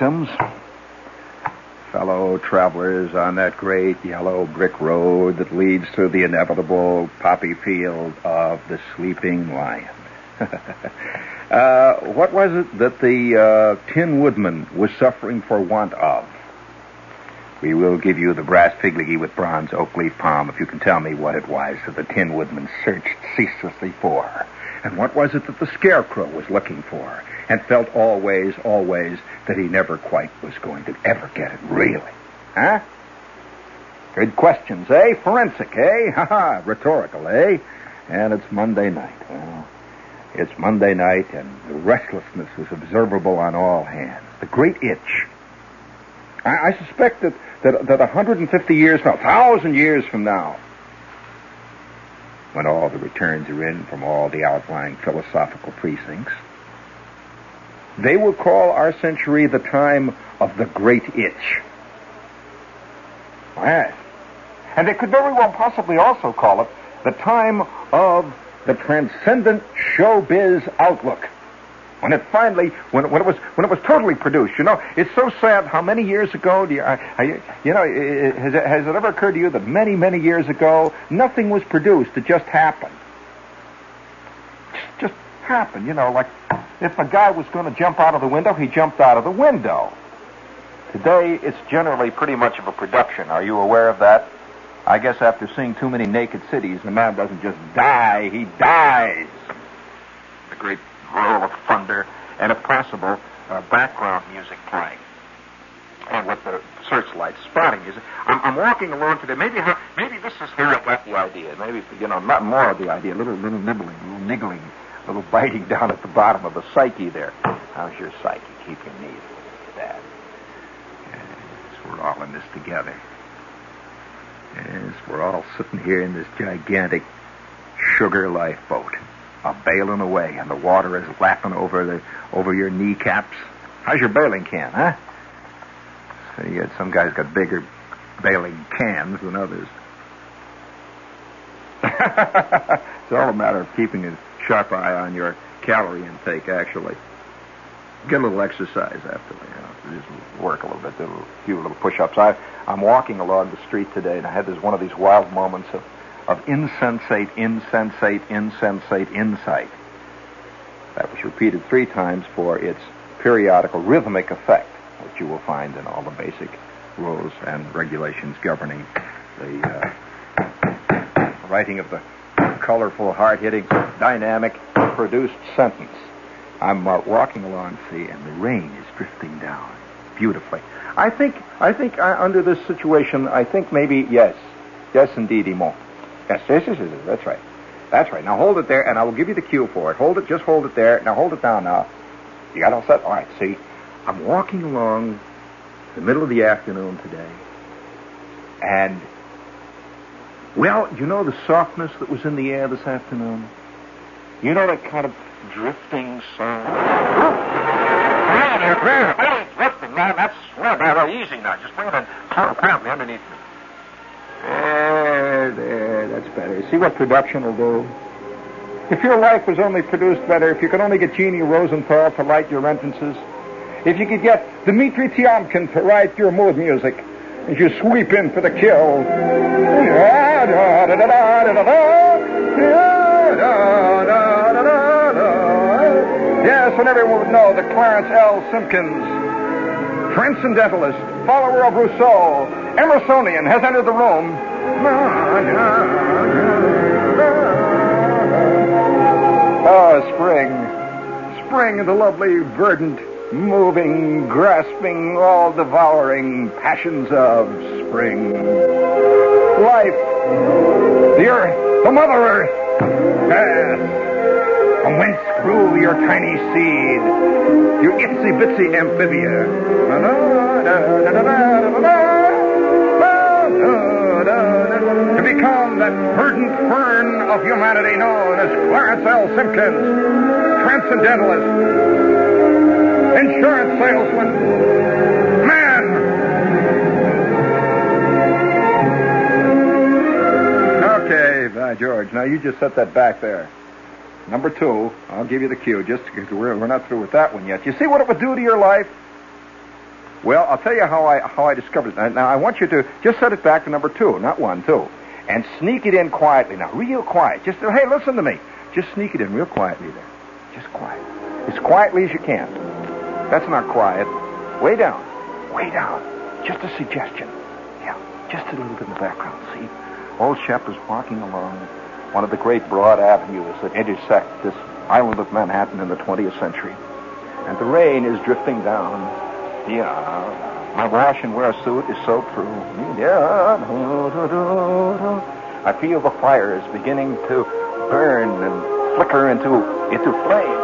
victims, fellow travelers on that great yellow brick road that leads to the inevitable poppy field of the sleeping lion. uh, what was it that the uh, Tin Woodman was suffering for want of? We will give you the brass figlagee with bronze oak leaf palm if you can tell me what it was that the Tin Woodman searched ceaselessly for. And what was it that the Scarecrow was looking for and felt always, always that he never quite was going to ever get it, really? Huh? Good questions, eh? Forensic, eh? Ha ha! Rhetorical, eh? And it's Monday night. Well, it's Monday night, and the restlessness is observable on all hands. The great itch. I, I suspect that, that, that 150 years, no, 1,000 years from now, when all the returns are in from all the outlying philosophical precincts. They will call our century the time of the great itch. Yes. And they could very well possibly also call it the time of the transcendent showbiz outlook when it finally, when, when it was, when it was totally produced. You know, it's so sad how many years ago, do you, I, you know, has it, has it ever occurred to you that many, many years ago, nothing was produced, it just happened. Just, just happened, you know, like if a guy was going to jump out of the window, he jumped out of the window. Today, it's generally pretty much of a production. Are you aware of that? I guess after seeing too many naked cities, the man doesn't just die, he dies. The great roll of thunder, and if possible, uh, background music playing. And with the searchlight spotting music. I'm, I'm walking along today. Maybe maybe this is here at the idea. Maybe you know, not more of the idea. A little little nibbling, a little niggling, a little biting down at the bottom of the psyche there. How's your psyche keeping me, Dad? Yes, we're all in this together. Yes, we're all sitting here in this gigantic sugar lifeboat a bailing away, and the water is lapping over the over your kneecaps. How's your bailing can, huh? So you got some guys got bigger bailing cans than others. it's all a matter of keeping a sharp eye on your calorie intake, actually. Get a little exercise after, you know, just work a little bit, do a few little push-ups. I'm walking along the street today, and I had this one of these wild moments of of insensate, insensate, insensate insight. That was repeated three times for its periodical rhythmic effect, which you will find in all the basic rules and regulations governing the uh, writing of the colorful, hard-hitting, dynamic, produced sentence. I'm uh, walking along, see, and the rain is drifting down beautifully. I think, I think uh, under this situation, I think maybe yes, yes, indeed, Imo. Yes, yes, yes, yes, that's right. That's right. Now hold it there, and I will give you the cue for it. Hold it, just hold it there. Now hold it down now. You got all set? All right, see, I'm walking along the middle of the afternoon today, and, well, you know the softness that was in the air this afternoon? You know that kind of drifting sound? drifting, man. That's, man, easy now. Just bring it in. Apparently underneath me. There, there, that's better. See what production will do? If your life was only produced better, if you could only get Jeannie Rosenthal to write your entrances, if you could get Dmitri Tiomkin to write your mood music, as you sweep in for the kill. Yes, and everyone would know that Clarence L. Simpkins, transcendentalist, follower of Rousseau, Emersonian, has entered the room. Oh, spring. Spring, the lovely, verdant, moving, grasping, all devouring passions of spring. Life, the earth, the Mother Earth. Yes. From whence grew your tiny seed, your itsy bitsy amphibia. To become that verdant fern of humanity known as Clarence L. Simpkins, transcendentalist, insurance salesman, by George. Now you just set that back there. number two, I'll give you the cue just because we're, we're not through with that one yet. You see what it would do to your life? Well, I'll tell you how I how I discovered it. Now I want you to just set it back to number two, not one, two, and sneak it in quietly. Now, real quiet. Just hey, listen to me. Just sneak it in real quietly there. Just quiet, as quietly as you can. That's not quiet. Way down, way down. Just a suggestion. Yeah, just a little bit in the background. See, old Shep is walking along one of the great broad avenues that intersect this island of Manhattan in the 20th century, and the rain is drifting down yeah. My wash and wear suit is so true. Yeah. I feel the fires beginning to burn and flicker into into flame.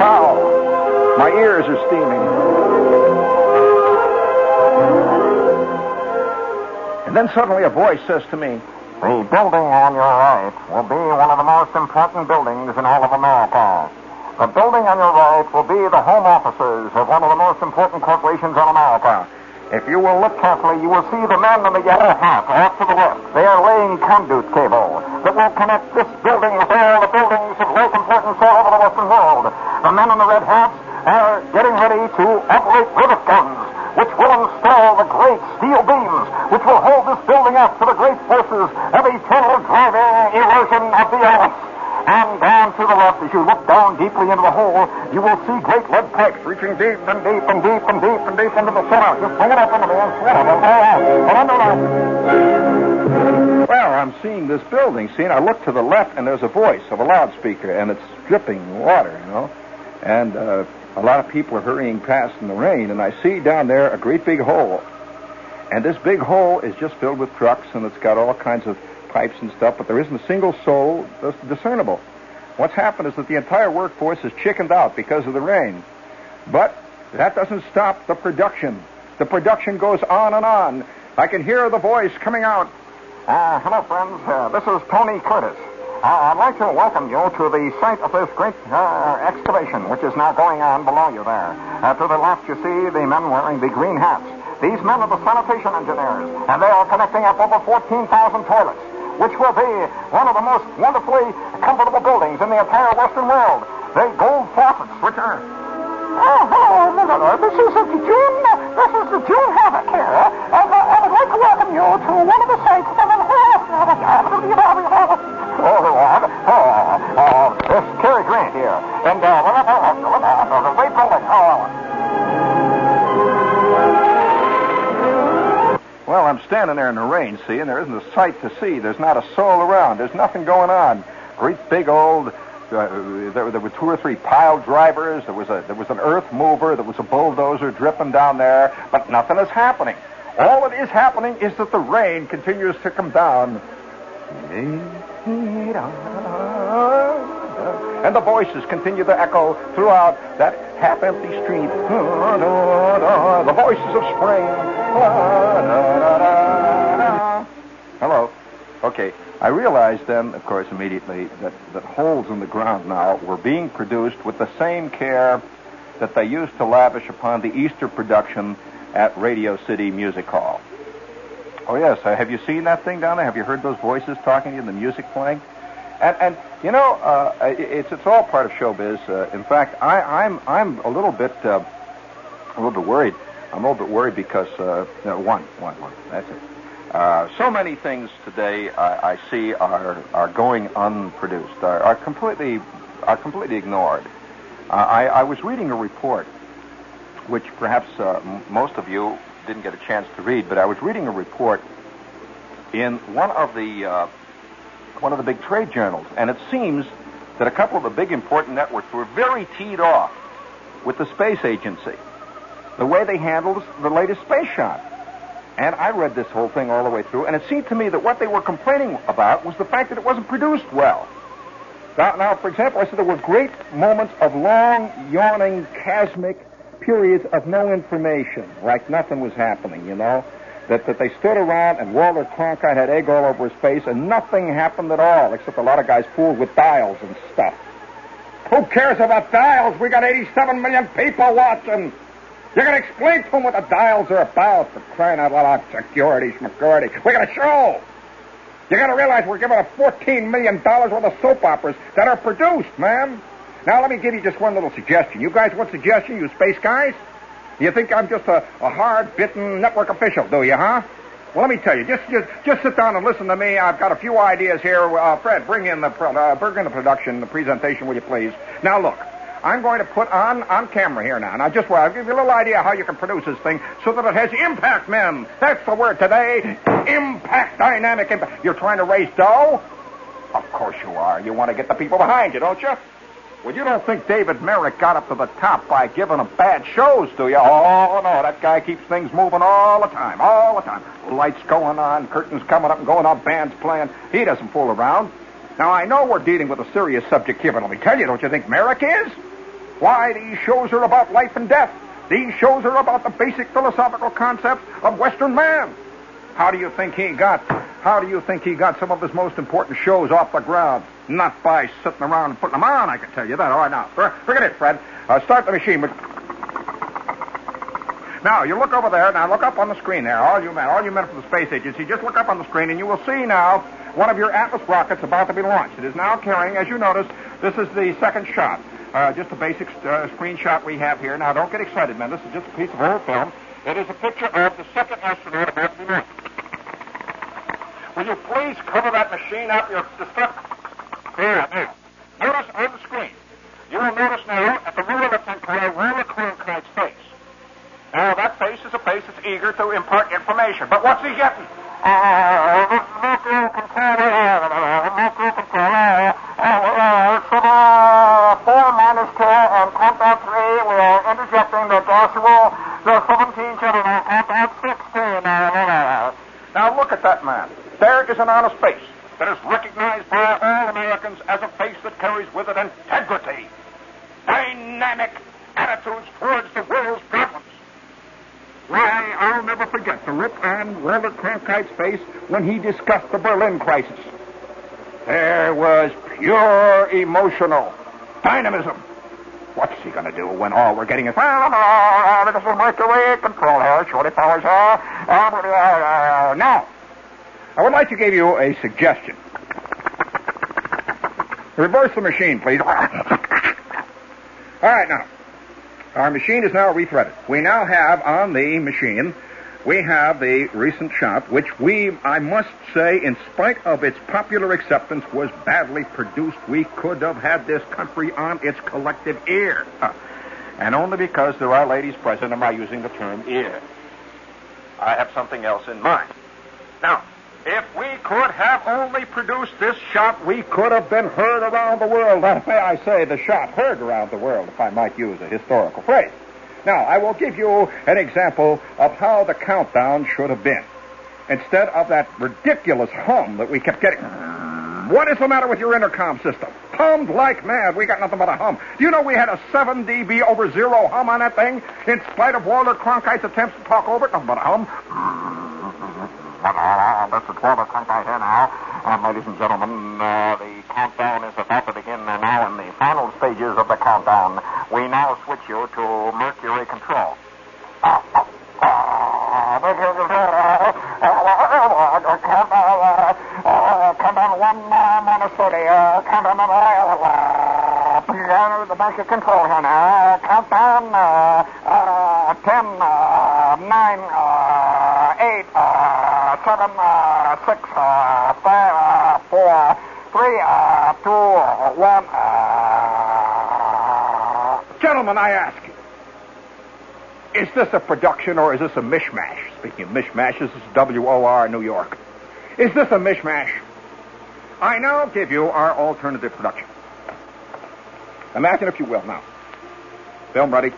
How? My ears are steaming. Then suddenly a voice says to me, The building on your right will be one of the most important buildings in all of America. The building on your right will be the home offices of one of the most important corporations in America. If you will look carefully, you will see the men in the yellow hat off to the left. They are laying conduit cable that will connect this building with all the buildings of great importance all over the Western world. The men in the red hats are getting ready to operate rivet guns, which will install the great steel beams, which will hold to the great forces of eternal driving erosion of the earth. And down to the left, as you look down deeply into the hole, you will see great lead pipes reaching deep and deep and deep and deep and deep into the center. Just bring it up into the end, swing it, and under that. Well, I'm seeing this building. See, and I look to the left, and there's a voice of a loudspeaker, and it's dripping water, you know. And uh, a lot of people are hurrying past in the rain, and I see down there a great big hole. And this big hole is just filled with trucks, and it's got all kinds of pipes and stuff, but there isn't a single soul discernible. What's happened is that the entire workforce is chickened out because of the rain. But that doesn't stop the production. The production goes on and on. I can hear the voice coming out. Uh, hello, friends. Uh, this is Tony Curtis. Uh, I'd like to welcome you to the site of this great uh, excavation, which is now going on below you there. Uh, to the left, you see the men wearing the green hats. These men are the sanitation engineers, and they are connecting up over 14,000 toilets which will be one of the most wonderfully comfortable buildings in the entire Western world. The gold faucets, which are. Oh, hello, Miller. This is the June. This is the June Havoc here, and uh, I would like to welcome you to one of the sites of the. Oh, oh, oh, this is Cary Grant here, and uh, the great building. Oh. Well, I'm standing there in the rain, see, and there isn't a sight to see. There's not a soul around. There's nothing going on. Great big old. Uh, there, there were two or three pile drivers. There was a there was an earth mover. There was a bulldozer dripping down there, but nothing is happening. All that is happening is that the rain continues to come down. And the voices continue to echo throughout that half empty street. The voices of spring. Hello. Okay. I realized then, of course, immediately that, that holes in the ground now were being produced with the same care that they used to lavish upon the Easter production at Radio City Music Hall. Oh, yes. Uh, have you seen that thing down there? Have you heard those voices talking to you and the music playing? And, and you know, uh, it's, it's all part of showbiz. Uh, in fact, I, I'm, I'm a little bit, uh, a little bit worried I'm a little bit worried because uh, no, one, one, one. That's it. Uh, so many things today I, I see are are going unproduced, are, are completely are completely ignored. Uh, I, I was reading a report, which perhaps uh, m- most of you didn't get a chance to read, but I was reading a report in one of the uh, one of the big trade journals, and it seems that a couple of the big important networks were very teed off with the space agency the way they handled the latest space shot. And I read this whole thing all the way through, and it seemed to me that what they were complaining about was the fact that it wasn't produced well. Now, now, for example, I said there were great moments of long, yawning, chasmic periods of no information, like nothing was happening, you know? That, that they stood around and Walter Cronkite had egg all over his face and nothing happened at all, except a lot of guys fooled with dials and stuff. Who cares about dials? We got 87 million people watching. You're going to explain to them what the dials are about for crying out loud. Security, security. We got a show. You gotta realize we're giving a $14 million worth of soap operas that are produced, man. Now, let me give you just one little suggestion. You guys want suggestion, you space guys? You think I'm just a, a hard-bitten network official, do you, huh? Well, let me tell you. Just, just, just sit down and listen to me. I've got a few ideas here. Uh, Fred, bring in the, uh, bring in the production, the presentation, will you please? Now, look. I'm going to put on on camera here now. Now, just well, I'll give you a little idea how you can produce this thing so that it has impact, men. That's the word today. Impact, dynamic impact. You're trying to raise dough? Of course you are. You want to get the people behind you, don't you? Well, you don't think David Merrick got up to the top by giving them bad shows, do you? Oh, no. That guy keeps things moving all the time, all the time. Lights going on, curtains coming up and going up, bands playing. He doesn't fool around. Now, I know we're dealing with a serious subject here, but let me tell you, don't you think Merrick is? Why, these shows are about life and death. These shows are about the basic philosophical concepts of Western man. How do you think he got? How do you think he got some of his most important shows off the ground? Not by sitting around and putting them on, I can tell you that. All right, now, forget it, Fred. Uh, start the machine. Now, you look over there. Now, look up on the screen there. All you men, all you men from the space agency, just look up on the screen, and you will see now one of your Atlas rockets about to be launched. It is now carrying, as you notice, this is the second shot. Uh, just a basic uh, screenshot we have here. Now, don't get excited, men. This is just a piece of old film. It is a picture of the second astronaut about to be launched. Will you please cover that machine up? Your the stuff. There, now. Notice on the screen. You will notice now at the root of the temporal Walter Cronkite's face. Now, that face is a face that's eager to impart information. But what's he getting? Uh, nuclear controller, nuclear controller, uh, four minus two and countdown three. We are interjecting the decimal, the 17 children, countdown 16. Now, look at that man. There is an honest face that is recognized by all Americans as a face that carries with it integrity, dynamic attitudes towards the world's problems. Why, I'll the look on Walter Cronkite's face when he discussed the Berlin crisis. There was pure emotional dynamism. What's he going to do when all we're getting is, well, this is Mercury control here, shorty powers here. Uh, now, I would like to give you a suggestion. Reverse the machine, please. All right, now. Our machine is now rethreaded. We now have on the machine, we have the recent shot, which we, I must say, in spite of its popular acceptance, was badly produced. We could have had this country on its collective ear. And only because there are ladies present am I using the term ear. I have something else in mind. Now, if we could have only produced this shot, we could have been heard around the world. May I say, the shot heard around the world, if I might use a historical phrase. Now, I will give you an example of how the countdown should have been. Instead of that ridiculous hum that we kept getting. What is the matter with your intercom system? Hummed like mad. We got nothing but a hum. Do you know we had a 7 dB over zero hum on that thing? In spite of Walter Cronkite's attempts to talk over it, nothing but a hum. This is Walter Cronkite here now. And ladies and gentlemen, uh, the countdown is about to begin uh, now in the final stages of the countdown. We now switch you to Mercury control. Mercury control. Countdown one uh, minus 30. Countdown the Mercury control here now. Countdown 10, 9, 8, seven, uh, five, uh, four, three, uh, two, one. Uh... Gentlemen, I ask you, is this a production or is this a mishmash? Speaking of mishmash, this is WOR New York. Is this a mishmash? I now give you our alternative production. Imagine, if you will, now. Film ready.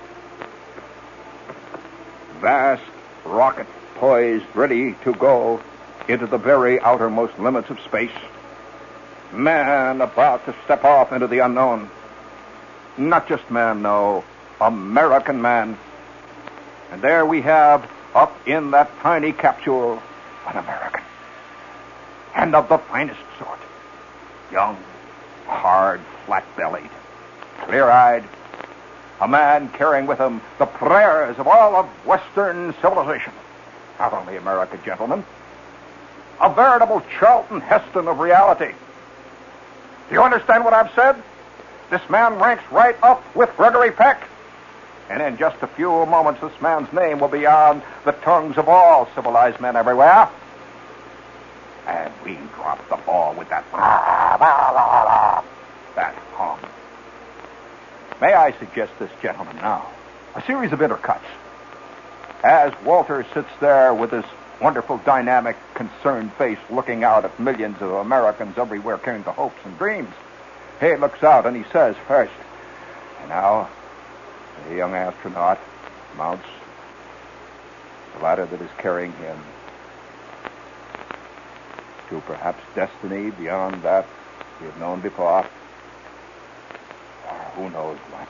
Vast rocket poised, ready to go into the very outermost limits of space. Man about to step off into the unknown. Not just man, no, American man. And there we have, up in that tiny capsule, an American. And of the finest sort. Young, hard, flat-bellied, clear-eyed. A man carrying with him the prayers of all of Western civilization. Not only America, gentlemen, a veritable Charlton Heston of reality. Do you understand what I've said? This man ranks right up with Gregory Peck. And in just a few moments, this man's name will be on the tongues of all civilized men everywhere. And we dropped the ball with that. That hum. May I suggest this, gentlemen, now? A series of intercuts. As Walter sits there with his wonderful, dynamic, concerned face looking out at millions of Americans everywhere carrying the hopes and dreams, he looks out and he says first, and now the young astronaut mounts the ladder that is carrying him to perhaps destiny beyond that he had known before. Or who knows what.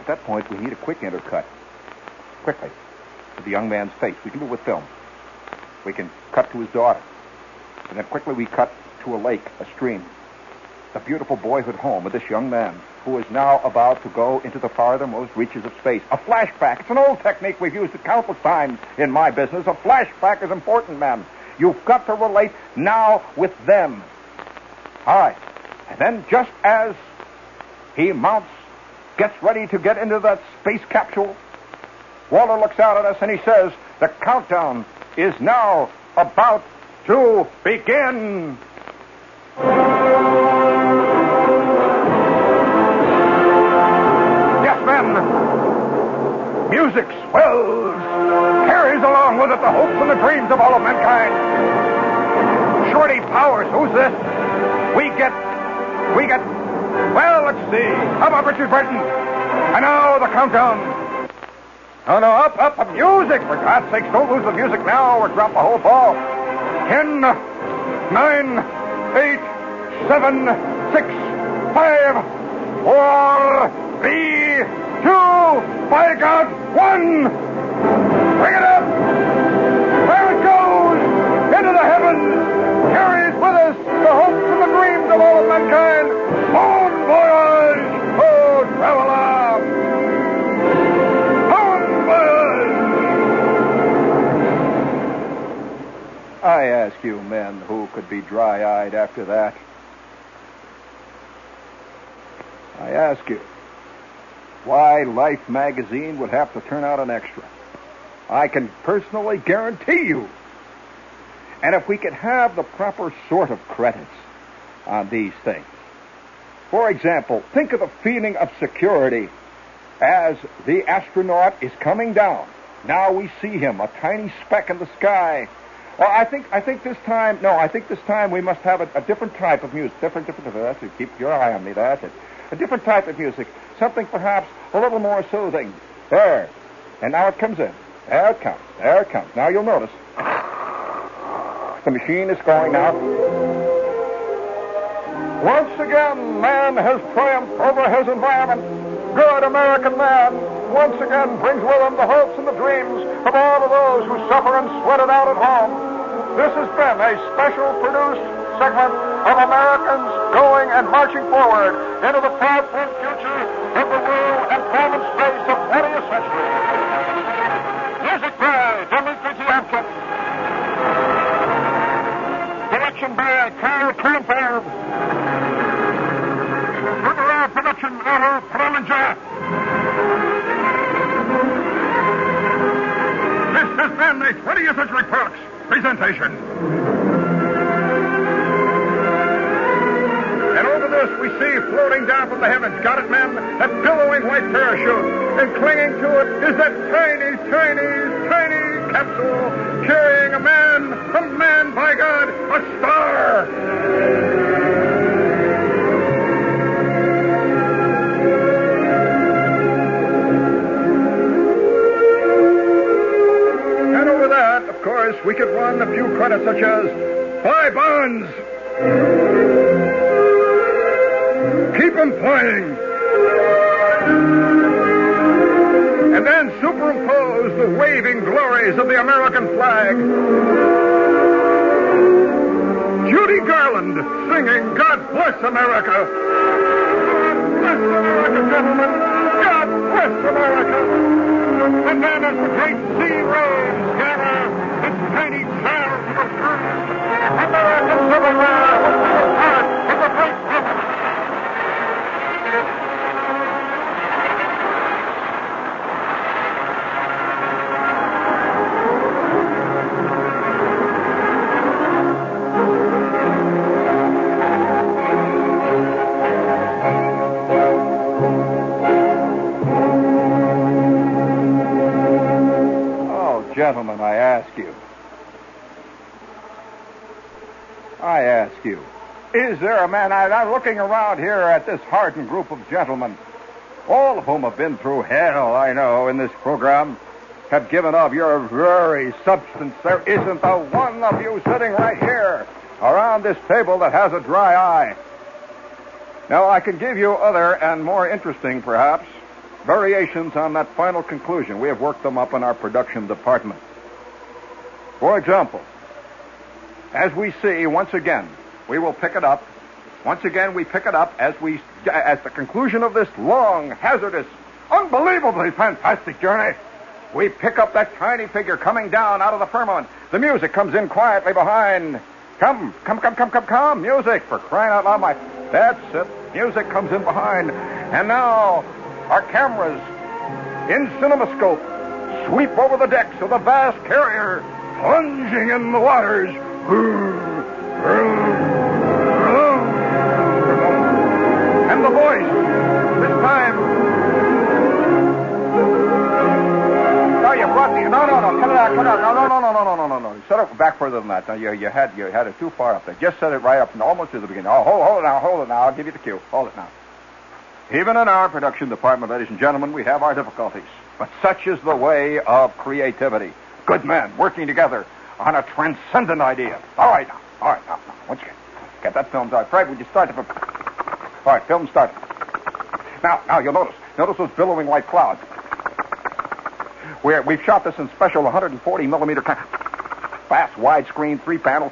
At that point, we need a quick intercut. Quickly. To the young man's face. We can do it with film. We can cut to his daughter. And then quickly we cut to a lake, a stream. The beautiful boyhood home of this young man who is now about to go into the farthermost reaches of space. A flashback. It's an old technique we've used it countless times in my business. A flashback is important, man. You've got to relate now with them. All right. And then just as he mounts, gets ready to get into that space capsule, Walter looks out at us and he says, the countdown is now about to begin. Yes, men. Music swells, carries along with it the hopes and the dreams of all of mankind. Shorty Powers, who's this? We get, we get, well, let's see. How about Richard Burton? And now the countdown. No, no, up, up, up. Music! For God's sakes, don't lose the music now or drop the whole ball. Ten, nine, eight, seven, six, five, four, three, two, by God, one! Bring it up! There it goes! Into the heavens! Carries with us the hopes and the dreams of all of mankind! You, men, who could be dry eyed after that? I ask you, why Life magazine would have to turn out an extra? I can personally guarantee you. And if we could have the proper sort of credits on these things. For example, think of the feeling of security as the astronaut is coming down. Now we see him, a tiny speck in the sky well, I think I think this time no, I think this time we must have a, a different type of music. Different, different. That's it. Keep your eye on me. That's it. A different type of music. Something perhaps a little more soothing. There. And now it comes in. There it comes. There it comes. Now you'll notice. The machine is going now. Once again, man has triumphed over his environment. Good American man once again brings with him the hopes and the dreams of all of those who suffer and sweat it out at home. This has been a special produced segment of Americans going and marching forward into the far-flung future of the world and time the heavens, got it, men? That billowing white parachute. And clinging to it is that tiny, tiny, tiny capsule carrying a man, a man, by God, a star. And over that, of course, we could run a few credits such as Flying. And then superimpose the waving glories of the American flag. Judy Garland singing God Bless America. God bless America, gentlemen. God bless America. And then as the great man? I, I'm looking around here at this hardened group of gentlemen, all of whom have been through hell, I know, in this program, have given of your very substance. There isn't a one of you sitting right here around this table that has a dry eye. Now, I can give you other and more interesting, perhaps, variations on that final conclusion. We have worked them up in our production department. For example, as we see once again, we will pick it up. Once again, we pick it up as we, as the conclusion of this long, hazardous, unbelievably fantastic journey. We pick up that tiny figure coming down out of the firmament. The music comes in quietly behind. Come, come, come, come, come, come. Music for crying out loud, my. That's it. Music comes in behind. And now, our cameras in cinemascope sweep over the decks of the vast carrier, plunging in the waters. Than that. No, you, you had you had it too far up there. Just set it right up and almost to the beginning. Oh, hold, hold it now. Hold it now. I'll give you the cue. Hold it now. Even in our production department, ladies and gentlemen, we have our difficulties. But such is the way of creativity. Good men working together on a transcendent idea. All right now. All right now. now. Once again. Get that film started. Fred, would you start the film? All right, film started. Now, now, you'll notice. Notice those billowing white clouds. We're, we've shot this in special 140 millimeter fast widescreen three panel.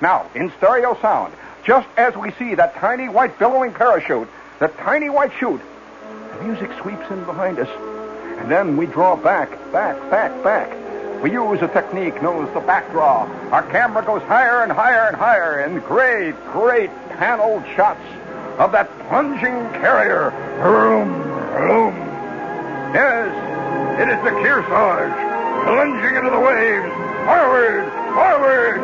Now, in stereo sound, just as we see that tiny white billowing parachute, that tiny white chute, the music sweeps in behind us. And then we draw back, back, back, back. We use a technique known as the backdraw. Our camera goes higher and higher and higher in great, great paneled shots of that plunging carrier. Vroom, vroom. Yes, it is the Kearsarge plunging into the waves. Forward, forward.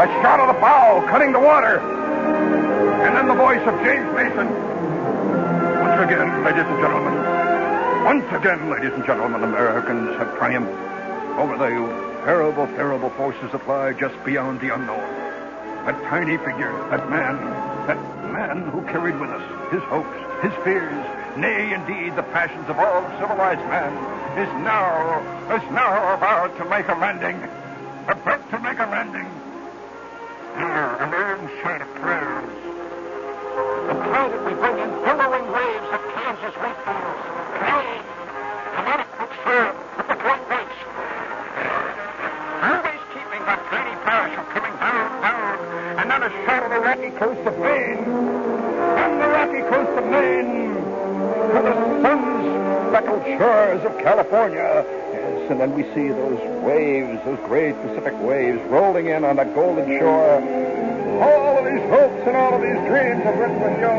A shot of the bow cutting the water. And then the voice of James Mason. Once again, ladies and gentlemen. Once again, ladies and gentlemen, Americans have triumphed over the terrible, terrible forces that lie just beyond the unknown. That tiny figure, that man, that man who carried with us his hopes, his fears, nay, indeed, the passions of all civilized man, is now, is now about to make a landing. About to make a landing. Here, alongside of prayers. The tide we bring in billowing waves of Kansas wheat fields. California. Yes, and then we see those waves, those great Pacific waves, rolling in on that golden shore. All of these hopes and all of these dreams of with you.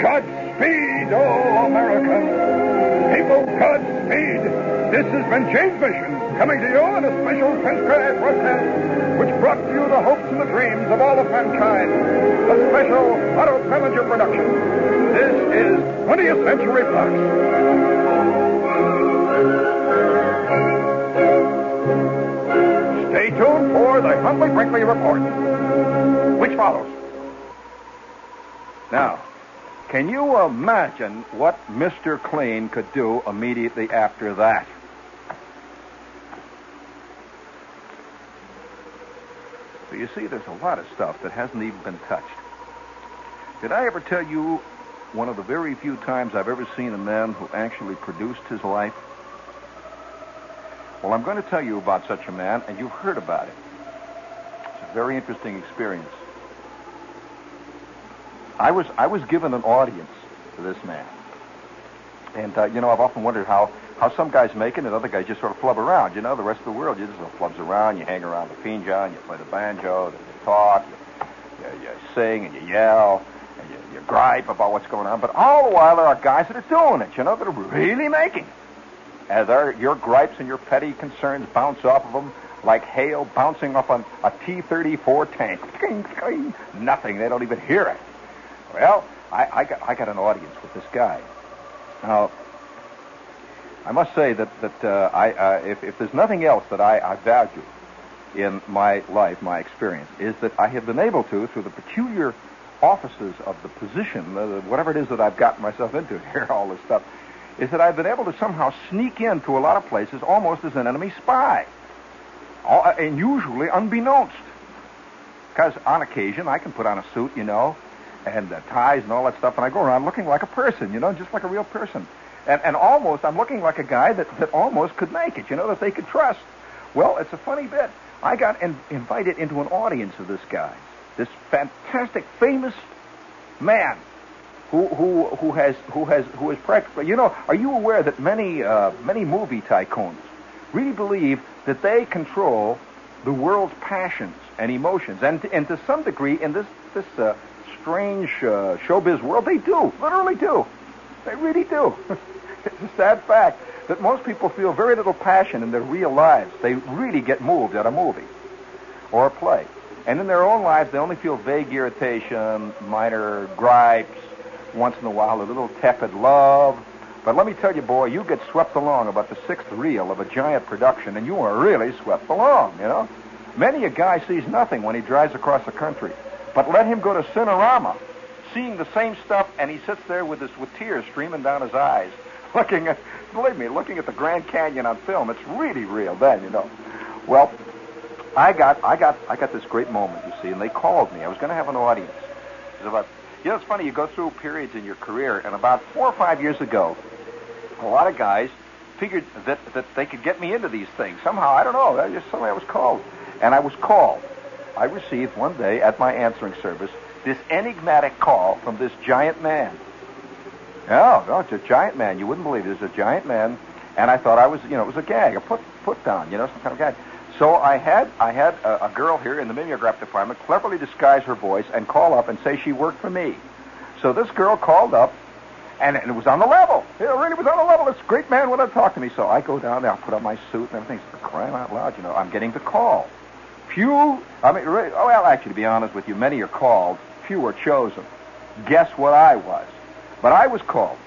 Godspeed, oh American. People, Godspeed. This has been James Mason, coming to you in a special transcribed broadcast, which brought to you the hopes and the dreams of all of mankind. A special Otto Preminger production. This is 20th Century Fox. Huntley Brinkley Report, which follows. Now, can you imagine what Mr. Clean could do immediately after that? You see, there's a lot of stuff that hasn't even been touched. Did I ever tell you one of the very few times I've ever seen a man who actually produced his life? Well, I'm going to tell you about such a man, and you've heard about it. Very interesting experience. I was I was given an audience to this man. And, uh, you know, I've often wondered how, how some guys make it and other guys just sort of flub around. You know, the rest of the world, you just sort of flubs around. You hang around the finjan, you play the banjo, you talk, you, you, you sing and you yell, and you, you gripe about what's going on. But all the while, there are guys that are doing it, you know, that are really making it. As our, your gripes and your petty concerns bounce off of them like hail bouncing off on a T-34 tank. Nothing. They don't even hear it. Well, I, I, got, I got an audience with this guy. Now, I must say that, that uh, I, uh, if, if there's nothing else that I, I value in my life, my experience, is that I have been able to, through the peculiar offices of the position, uh, whatever it is that I've gotten myself into here, all this stuff, is that I've been able to somehow sneak into a lot of places almost as an enemy spy. All, and usually unbeknownst. Because on occasion I can put on a suit, you know, and uh, ties and all that stuff, and I go around looking like a person, you know, just like a real person. And, and almost, I'm looking like a guy that, that almost could make it, you know, that they could trust. Well, it's a funny bit. I got in, invited into an audience of this guy, this fantastic, famous man who, who, who has, who has, who is practically, you know, are you aware that many, uh, many movie tycoons really believe that they control the world's passions and emotions. And, and to some degree, in this, this uh, strange uh, showbiz world, they do. Literally do. They really do. it's a sad fact that most people feel very little passion in their real lives. They really get moved at a movie or a play. And in their own lives, they only feel vague irritation, minor gripes, once in a while a little tepid love, but let me tell you, boy, you get swept along about the sixth reel of a giant production, and you are really swept along, you know? Many a guy sees nothing when he drives across the country. But let him go to Cinerama, seeing the same stuff, and he sits there with, his, with tears streaming down his eyes, looking at, believe me, looking at the Grand Canyon on film. It's really real then, you know. Well, I got, I got, I got this great moment, you see, and they called me. I was going to have an audience. It was about, you know, it's funny. You go through periods in your career, and about four or five years ago, a lot of guys figured that, that they could get me into these things. Somehow, I don't know, I just suddenly I was called. And I was called. I received one day at my answering service this enigmatic call from this giant man. No, no, it's a giant man. You wouldn't believe it. It's a giant man. And I thought I was, you know, it was a gag, a put put down, you know, some kind of gag. So I had I had a, a girl here in the mimeograph department cleverly disguise her voice and call up and say she worked for me. So this girl called up and, it was on the level. It really was on the level. This great man would have talked to me. So I go down there, I put on my suit and everything. So crying out loud, you know, I'm getting the call. Few, I mean, really, oh, well, actually, to be honest with you, many are called, few are chosen. Guess what I was? But I was called.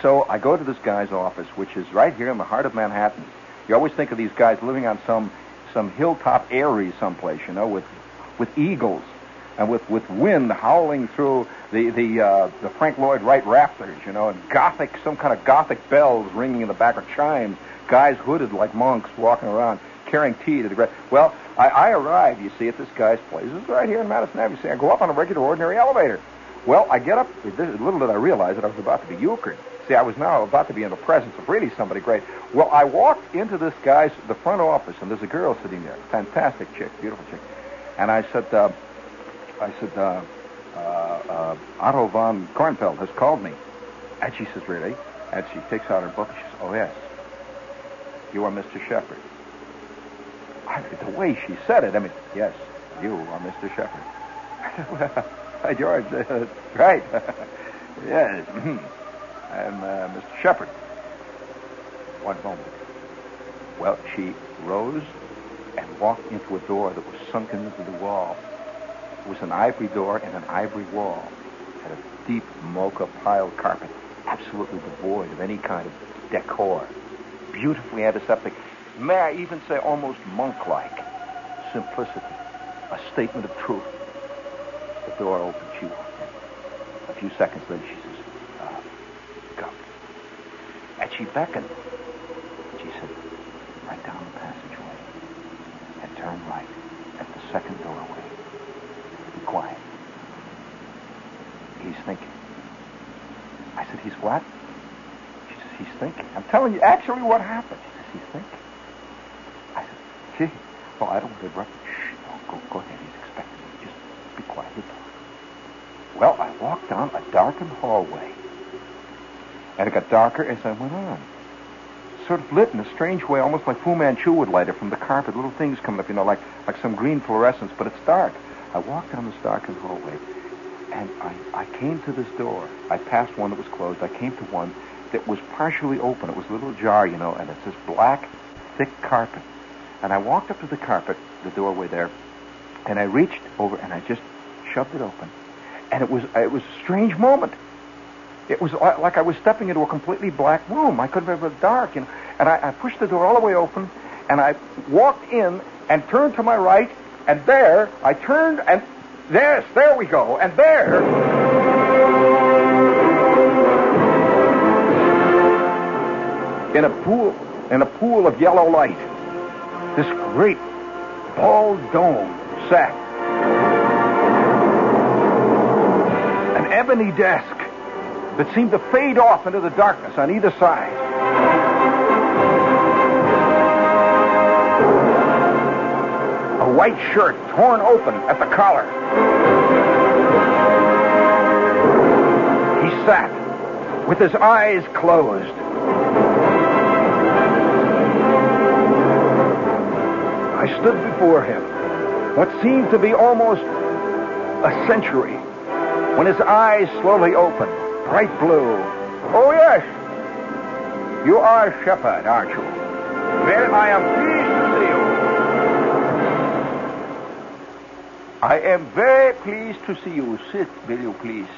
So I go to this guy's office, which is right here in the heart of Manhattan. You always think of these guys living on some some hilltop eyrie someplace, you know, with with eagles and with, with wind howling through the the uh, the Frank Lloyd Wright rafters, you know, and gothic some kind of gothic bells ringing in the back of chimes, guys hooded like monks walking around carrying tea to the great. Well, I, I arrived, you see, at this guy's place. This is right here in Madison Avenue. See, I go up on a regular ordinary elevator. Well, I get up. Little did I realize that I was about to be euchred. See, I was now about to be in the presence of really somebody great. Well, I walked into this guy's the front office, and there's a girl sitting there, fantastic chick, beautiful chick, and I said. Uh, I said, uh, uh, uh, Otto von Kornfeld has called me. And she says, really? And she takes out her book and she says, oh, yes. You are Mr. Shepard. I, the way she said it, I mean, yes, you are Mr. Shepard. Well, George, uh, right. yes, I'm uh, Mr. Shepard. One moment. Well, she rose and walked into a door that was sunken into the wall. Was an ivory door and an ivory wall. Had a deep mocha piled carpet, absolutely devoid of any kind of decor. Beautifully antiseptic. May I even say almost monk-like. Simplicity. A statement of truth. The door opened. She walked in. A few seconds later, she says, uh, come. And she beckoned. She said, right down the passageway and turn right at the second doorway quiet. He's thinking. I said, he's what? She says, he's thinking. I'm telling you actually what happened. He's thinking. I said, gee, well, I don't want to interrupt. Shh, no, go, go ahead. He's expecting me. Just be quiet. Well, I walked down a darkened hallway. And it got darker as I went on. Sort of lit in a strange way, almost like Fu Manchu would light it from the carpet. Little things coming up, you know, like like some green fluorescence, but it's dark. I walked down this darkened hallway, and I, I came to this door. I passed one that was closed. I came to one that was partially open. It was a little jar, you know, and it's this black, thick carpet. And I walked up to the carpet, the doorway there, and I reached over and I just shoved it open. And it was it was a strange moment. It was like I was stepping into a completely black room. I couldn't remember dark, you know. And I, I pushed the door all the way open, and I walked in and turned to my right, and there I turned and yes, there we go, and there. In a pool, in a pool of yellow light, this great bald dome sat. An ebony desk that seemed to fade off into the darkness on either side. A white shirt torn open at the collar. He sat with his eyes closed. I stood before him, what seemed to be almost a century, when his eyes slowly opened, bright blue. Oh, yes. You are Shepherd, aren't you? Well, I am pleased to see you. I am very pleased to see you. Sit, will you please?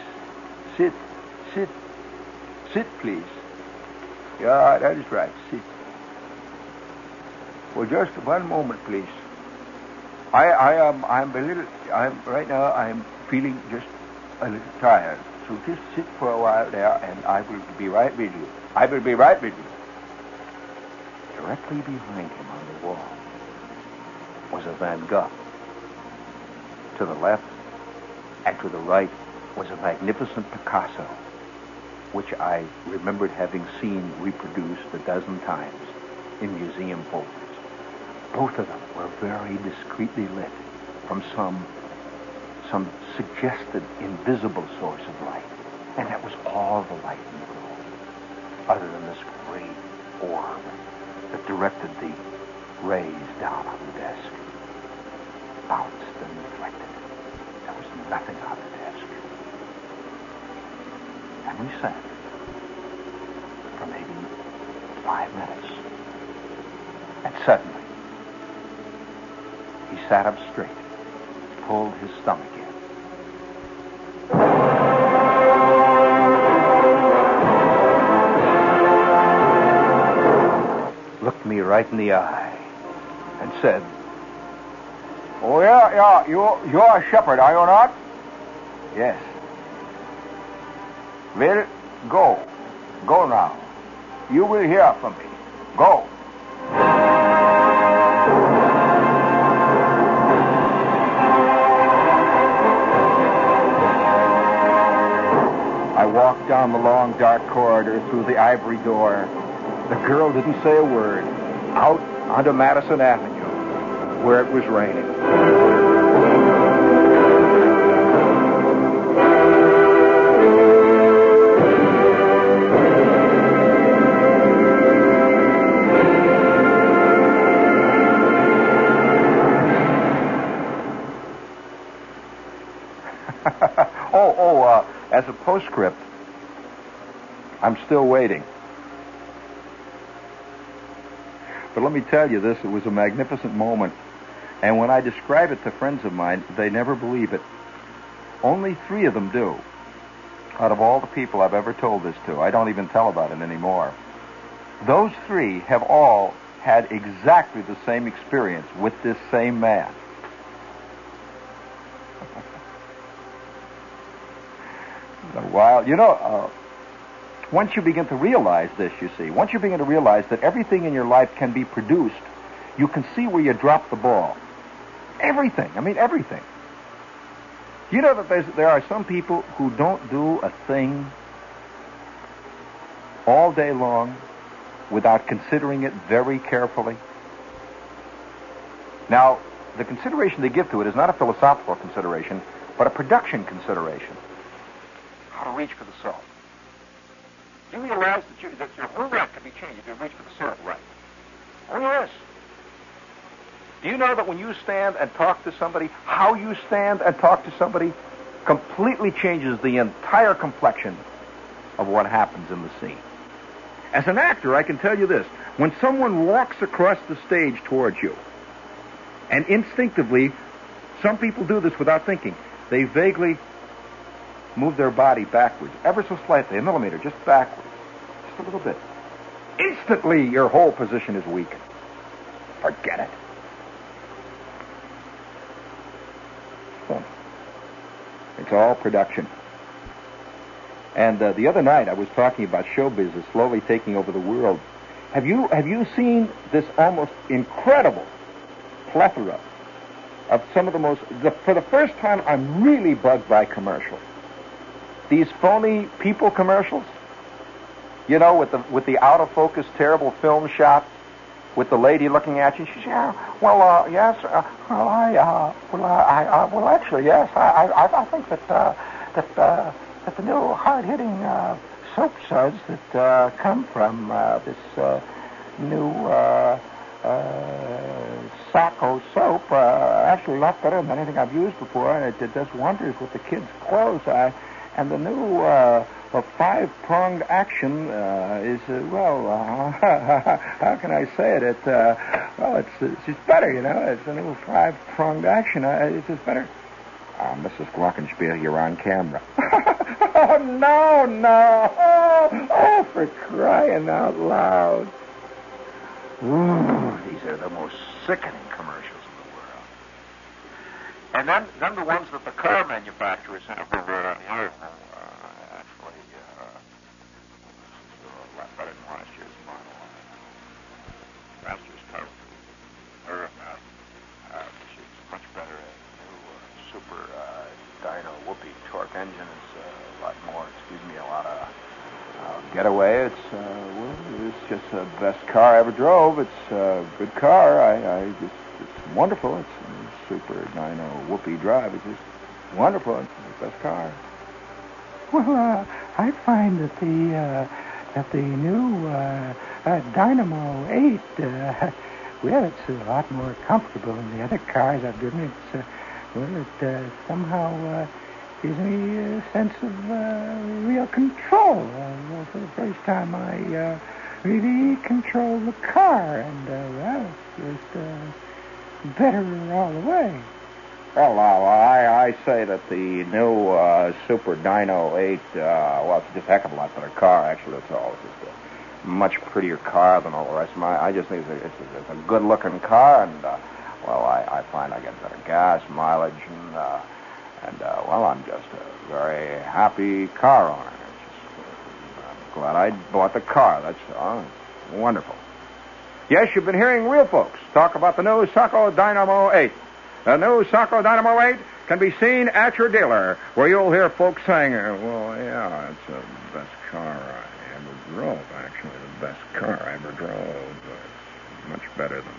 Sit, sit, sit, please. Yeah, that is right. Sit. For just one moment, please. I, I am, I'm a little, I'm, right now, I'm feeling just a little tired. So just sit for a while there, and I will be right with you. I will be right with you. Directly behind him on the wall was a Van Gogh. To the left and to the right was a magnificent Picasso, which I remembered having seen reproduced a dozen times in museum folders. Both of them were very discreetly lit from some some suggested invisible source of light. And that was all the light in the room, other than this great orb that directed the rays down on the desk. Bounced and reflected. There was nothing on the desk. And we sat for maybe five minutes. And suddenly, he sat up straight, pulled his stomach in. Looked me right in the eye and said, Oh, yeah, yeah, you, you're a shepherd, are you not? Yes. Well, go. Go now. You will hear from me. Go. Walked down the long, dark corridor through the ivory door. The girl didn't say a word. Out onto Madison Avenue, where it was raining. oh, oh, uh, as a postscript, I'm still waiting. But let me tell you this, it was a magnificent moment. And when I describe it to friends of mine, they never believe it. Only three of them do. Out of all the people I've ever told this to, I don't even tell about it anymore. Those three have all had exactly the same experience with this same man. While you know, uh, once you begin to realize this, you see, once you begin to realize that everything in your life can be produced, you can see where you drop the ball. Everything. I mean, everything. You know that there are some people who don't do a thing all day long without considering it very carefully. Now, the consideration they give to it is not a philosophical consideration, but a production consideration. How to reach for the soap. You realize that, you, that your whole life can be changed if you reach for the syrup right? Oh, yes. Do you know that when you stand and talk to somebody, how you stand and talk to somebody completely changes the entire complexion of what happens in the scene? As an actor, I can tell you this. When someone walks across the stage towards you, and instinctively, some people do this without thinking, they vaguely move their body backwards, ever so slightly, a millimeter, just backwards, a little bit. Instantly, your whole position is weakened. Forget it. It's all production. And uh, the other night, I was talking about show business slowly taking over the world. Have you have you seen this almost incredible plethora of some of the most? The, for the first time, I'm really bugged by commercials. These phony people commercials. You know, with the with the out of focus, terrible film shots, with the lady looking at you. She says, "Yeah, well, uh, yes, uh, well, I, uh, well, uh, I, uh, well, actually, yes, I, I, I think that uh, that uh, that the new hard-hitting uh, soap suds that uh, come from uh, this uh, new uh, uh, Sacco soap uh, actually a lot better than anything I've used before, and it, it does wonders with the kids' clothes. I, and the new uh, five-pronged action uh, is, uh, well, uh, how can I say it? It, uh, well, it's, it's better, you know. It's a new five-pronged action. Uh, it's just better. Uh, Mrs. Glockenspiel, you're on camera. oh, no, no. Oh, oh, for crying out loud. Ooh, these are the most sickening commercials in the world. And then, then the ones that the car manufacturers have uh, better than last year's model. Last year's car was or, uh, uh, she's much better. New uh, super uh, dyno whoopee torque engine is uh, a lot more. Excuse me, a lot of uh, getaway. It's uh, well, it's just the best car I ever drove. It's a good car. I, I just it's wonderful. It's a super dyno whoopee drive. It's just wonderful. It's the best car. Well, uh, I find that the uh, that the new uh, uh, Dynamo 8, uh, well, it's a lot more comfortable than the other cars I've driven. It's uh, well, it uh, somehow uh, gives me a sense of uh, real control. Uh, for the first time, I uh, really control the car, and uh, well, it's just uh, better all the way. Well, now, I, I say that the new uh, Super Dyno 8, uh, well, it's just a heck of a lot better car, actually. It's all. It's just a much prettier car than all the rest of my. I just think it's a, it's a, it's a good-looking car, and, uh, well, I, I find I get better gas mileage, and, uh, and uh, well, I'm just a very happy car owner. Just, uh, I'm glad I bought the car. That's wonderful. Yes, you've been hearing real folks talk about the new Sacco Dynamo 8. The new Sacco Dynamo 8 can be seen at your dealer, where you'll hear folks saying, uh, well, yeah, it's the best car I ever drove, actually, the best car I ever drove. It's much better than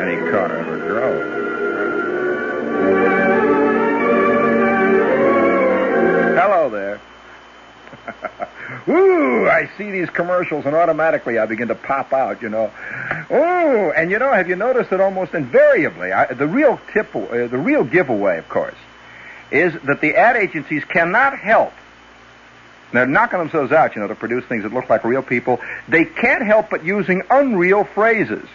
any car I ever drove. Ooh, I see these commercials and automatically I begin to pop out, you know. Oh, and you know, have you noticed that almost invariably, I, the real tip, uh, the real giveaway, of course, is that the ad agencies cannot help. They're knocking themselves out, you know, to produce things that look like real people. They can't help but using unreal phrases.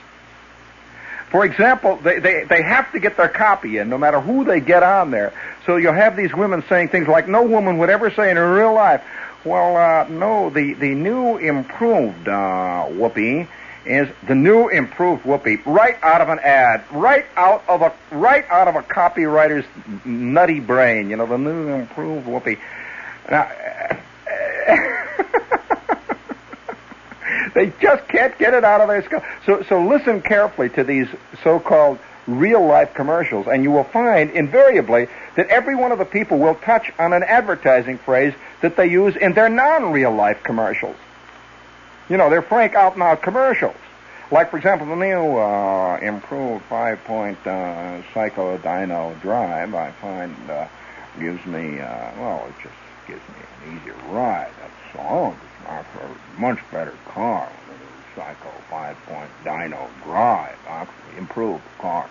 For example, they, they, they have to get their copy in no matter who they get on there. So you'll have these women saying things like no woman would ever say in her real life, well, uh, no, the, the new improved uh, whoopee is the new improved whoopee right out of an ad, right out of a right out of a copywriter's nutty brain. You know, the new improved whoopee. Now, they just can't get it out of their skull. So, so listen carefully to these so-called real life commercials, and you will find invariably that every one of the people will touch on an advertising phrase that they use in their non real life commercials. You know, they're frank out and out commercials. Like, for example, the new uh, improved five point uh, Psycho Dyno Drive, I find, uh, gives me, uh, well, it just gives me an easier ride. That's all. It's a much better car Psycho 5-point dyno drive. Actually, improved cars.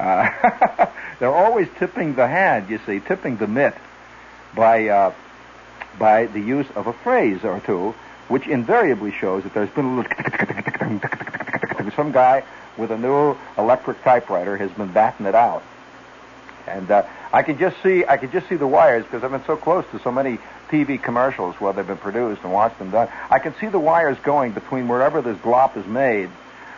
Uh, they're always tipping the hand, you see, tipping the mitt by uh, by the use of a phrase or two, which invariably shows that there's been a little some guy with a new electric typewriter has been batting it out. And uh, I can just see I can just see the wires because I've been so close to so many TV commercials where they've been produced and watched them done. I can see the wires going between wherever this glop is made,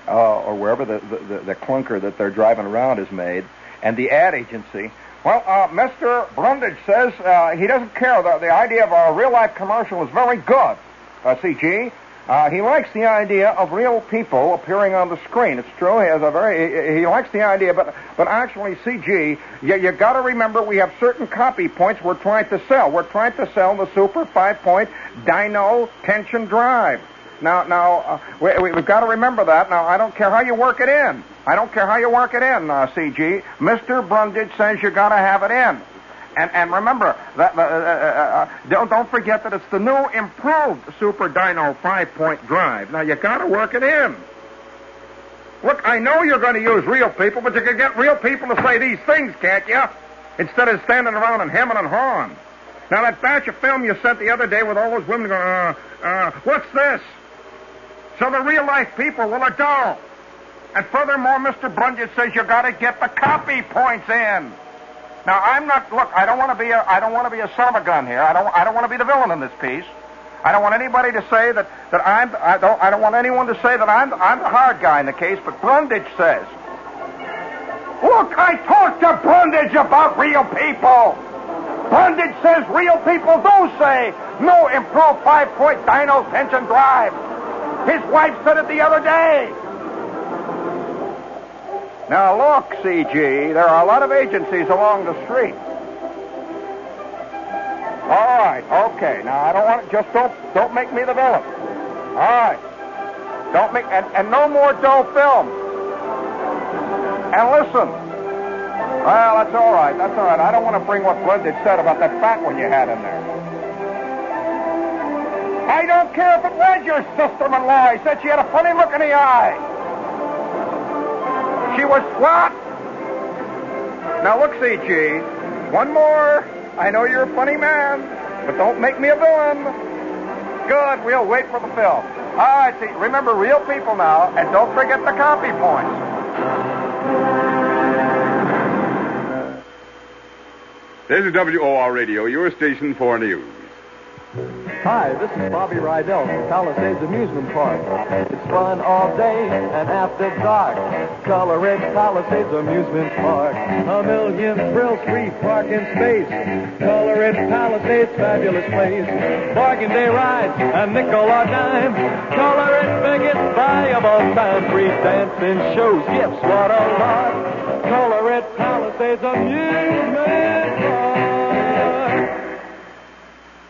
uh, or wherever the, the, the, clunker that they're driving around is made, and the ad agency. Well, uh, Mr. Brundage says uh, he doesn't care. The, the idea of a real life commercial is very good, uh, CG. Uh, he likes the idea of real people appearing on the screen. It's true. He has a very he, he likes the idea, but but actually, CG, you, you got to remember we have certain copy points we're trying to sell. We're trying to sell the Super Five Point Dyno Tension Drive. Now, now uh, we, we, have got to remember that. Now, I don't care how you work it in. I don't care how you work it in, uh, CG. Mr. Brundage says you've got to have it in. And, and remember, that, uh, uh, uh, don't, don't forget that it's the new improved Super Dyno five-point drive. Now, you got to work it in. Look, I know you're going to use real people, but you can get real people to say these things, can't you? Instead of standing around and hemming and hawing. Now, that batch of film you sent the other day with all those women going, uh, uh, what's this? So the real life people will adore. And furthermore, Mr. Brundage says you got to get the copy points in. Now, I'm not. Look, I don't want to be a. I don't want to be a son of a gun here. I don't. I don't want to be the villain in this piece. I don't want anybody to say that that I'm. I don't. I don't want anyone to say that I'm. I'm the hard guy in the case. But Brundage says. Look, I talked to Brundage about real people. Brundage says real people do say no improved five-point dyno tension drive. His wife said it the other day. Now look, CG, there are a lot of agencies along the street. All right, okay. Now I don't want to just don't don't make me the villain. All right. Don't make and, and no more dough film. And listen. Well, that's all right. That's all right. I don't want to bring what Blended said about that fat one you had in there. I don't care if it was your sister-in-law. He said she had a funny look in the eye. She was what? Now look, CG. One more. I know you're a funny man, but don't make me a villain. Good. We'll wait for the film. All right, see. Remember, real people now, and don't forget the copy points. This is WOR Radio, your station for news. Hi, this is Bobby Rydell from Palisades Amusement Park. It's fun all day and after dark. Color Palisades Amusement Park. A million thrills, free parking space. Color Palisades, fabulous place. Bargain day rides, a nickel or dime. Color it biggest buy of all time. Free dancing shows, gifts, what a lot. Color it Palisades Amusement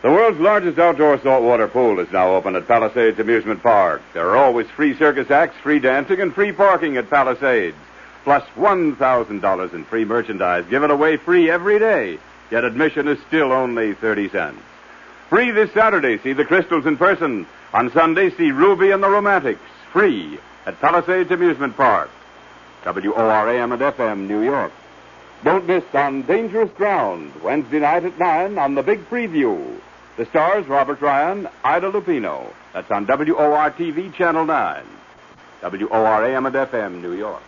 The world's largest outdoor saltwater pool is now open at Palisades Amusement Park. There are always free circus acts, free dancing, and free parking at Palisades. Plus $1,000 in free merchandise given away free every day. Yet admission is still only 30 cents. Free this Saturday, see the Crystals in person. On Sunday, see Ruby and the Romantics. Free at Palisades Amusement Park. WORAM and FM, New York. Don't miss on Dangerous Ground, Wednesday night at 9 on the Big Preview. The stars Robert Ryan, Ida Lupino. That's on WOR TV Channel 9. WORAM and FM, New York.